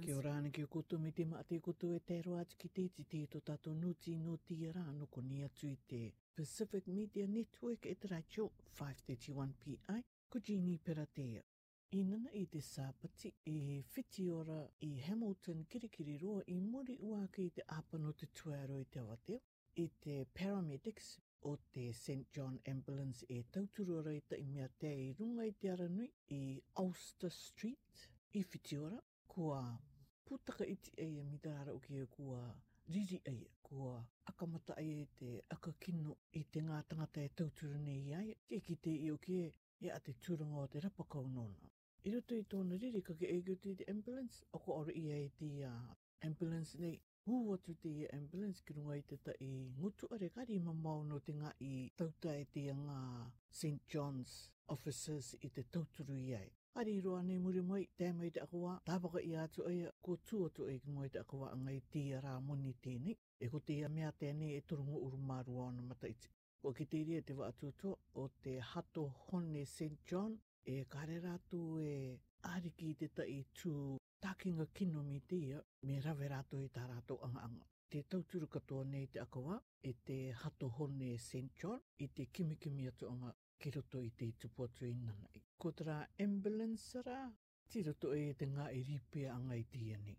Kia ora ana ki a koutou me te mate koutou e tero atu ki te iti te to tatou noti no tia ra no koni atu i te. Pacific Media Network e te Raitio 531 PI, ko Jeannie Peratea. Inana i te Sāpati, i Whitiora, i Hamilton, Kirikiriroa, i muri ua ake i te Āpana o te Tuaero i te Awatea. I te paramedics o te Saint John Ambulance e tauturua ra i ta i mea tea i runga i te ara nui i Ulster Street i Whitiora, kua putaka iti ai e Mita Rara Uki e kua riri ai, kua akamata ai e te aka kino i te nga tangata e tauturu nei i a ia, kia kite i Uki e he a te turanga o te rapa kau nona. I roto i tona riri ka kei ki uta i te ambulance, a kua ora ia e te a Ambulance nei. Hū atu te ambulance ki runga i te ta i ngutu are ka rima mao no te nga i tautae te ia nga Saint John's officers i te tauturu i ai. Ka riro anei muri mai, tēma i te ako wā, tāpaka ia atu ai a ko tu atu ai ki mua i te ako wā anga i te ia rā moni tēnei, e ko te ia mea tēnei e torongo uru mā rua onamata iti. Kua kitea te wa tuatua o te Hato Hone Saint John, e kare rato e ariki i tetahi tu takinga kino me te ia, me rawe rato i ta rato anga anga. Te tauturu katoa nei te akawa e te Hato Hone Saint John i te kimikimi atu anga ki roto i te tupu atu i nanai. Ko te ra Ambulance ra, ti roto e te nga e ripea anga i te ia nei.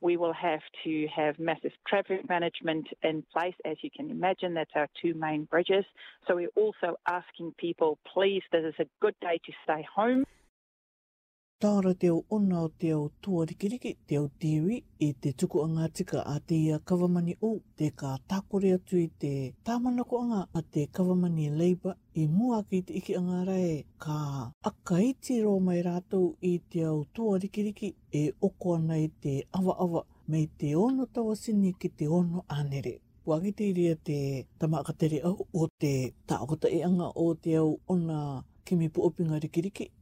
We will have to have massive traffic management in place, as you can imagine, that's our two main bridges. So we're also asking people, please, this is a good day to stay home. Tāra te ao ona o te ao tuarikiriki, te ao tiiwi, i te tuku a ngā tika a te ia Kawamani o te ka tākore atu i te tāmanakoanga a te Kawamani Labour I mua ki te ike a nga rae, ka. Aka i tiro mai ratou i te au toa rikiriki e oko ana i te awaawa mei te ono taua sini ki te ono anere. Kua kiteria te tama ka tere au o te taakota eanga o te au ona kimi puopinga rikiriki.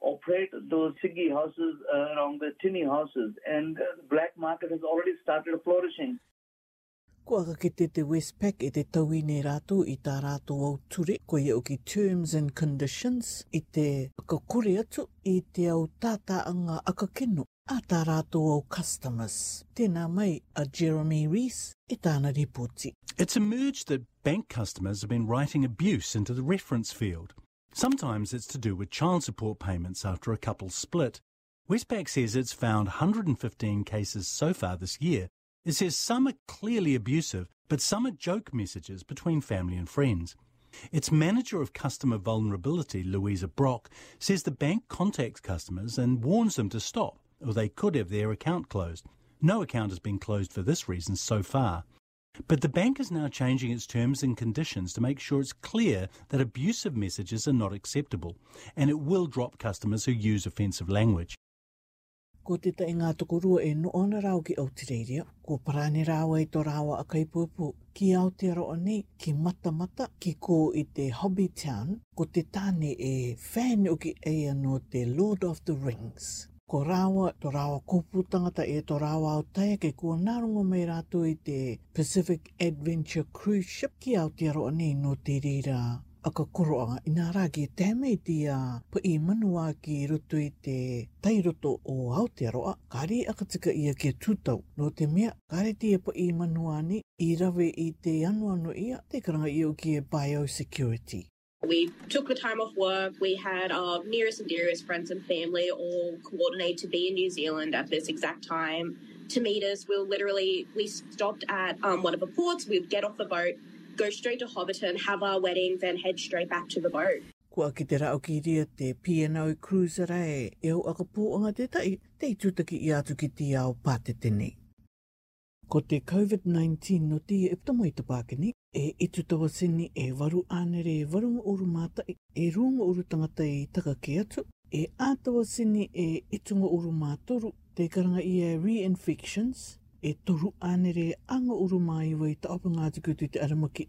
operate those ciggy houses around the tinny houses and the black market has already started flourishing. Kua kakete te Westpac e te tauine rātou i tā rātou au ture, koia hoki terms and conditions, i te whakakore atu i te au tātā a ngā aka kino, a tā rātou au customers. Tēnā mai a Jeremy Rees i tāna ripoti. It's emerged that bank customers have been writing abuse into the reference field. Sometimes it's to do with child support payments after a couple split. Westpac says it's found 115 cases so far this year It says some are clearly abusive, but some are joke messages between family and friends. Its manager of customer vulnerability, Louisa Brock, says the bank contacts customers and warns them to stop, or they could have their account closed. No account has been closed for this reason so far. But the bank is now changing its terms and conditions to make sure it's clear that abusive messages are not acceptable and it will drop customers who use offensive language. Ko te ta i ngā tokorua e noa ana rāua ki Aotereiria, kua parāne rāua i tō rāua akaipōpō ki Aotearoa nei, ki Matamata, ki kō i te Hobbytown, ko te tāne e whēneo ki a ia nō te Lord of the Rings. Ko rāua, to rāua kōpū tangata e to rāua ao taiake kua nā rongo mai rātou i te Pacific Adventure Cruise Ship ki Aotearoa nei nō te reira a ka koroanga inā rā ki Tamei te a Puii Manuā ki roto i te tai roto o Aotearoa kare a ka tika ia kia tūtau nō te mea kare te a Puii Manuā nei i rawe i te anoano ia te karanga i uki e Biosecurity. We took the time off work. We had our nearest and dearest friends and family all coordinate to be in New Zealand at this exact time to meet us. We literally, we stopped at um, one of the ports. We'd get off the boat go straight to Hobbiton, have our wedding, then head straight back to the boat. Kua ki te rao ki ria te P&O Cruiser e e au aka pōanga te tai, te i tūtaki i atu ki te ao pātete ni. Ko te COVID-19 no te ia e puta mai i te Pākene, e itu taua tini, e waru ānere, e waru ngo uru mātai, e rua ngo uru tangata i taka kē atu, e ā taua tini, e itu ngo uru mā toru, te karanga ia re-infections, e toru ānere, ā ngo uru mā iwa i taope ngā tukutu i te aramaki.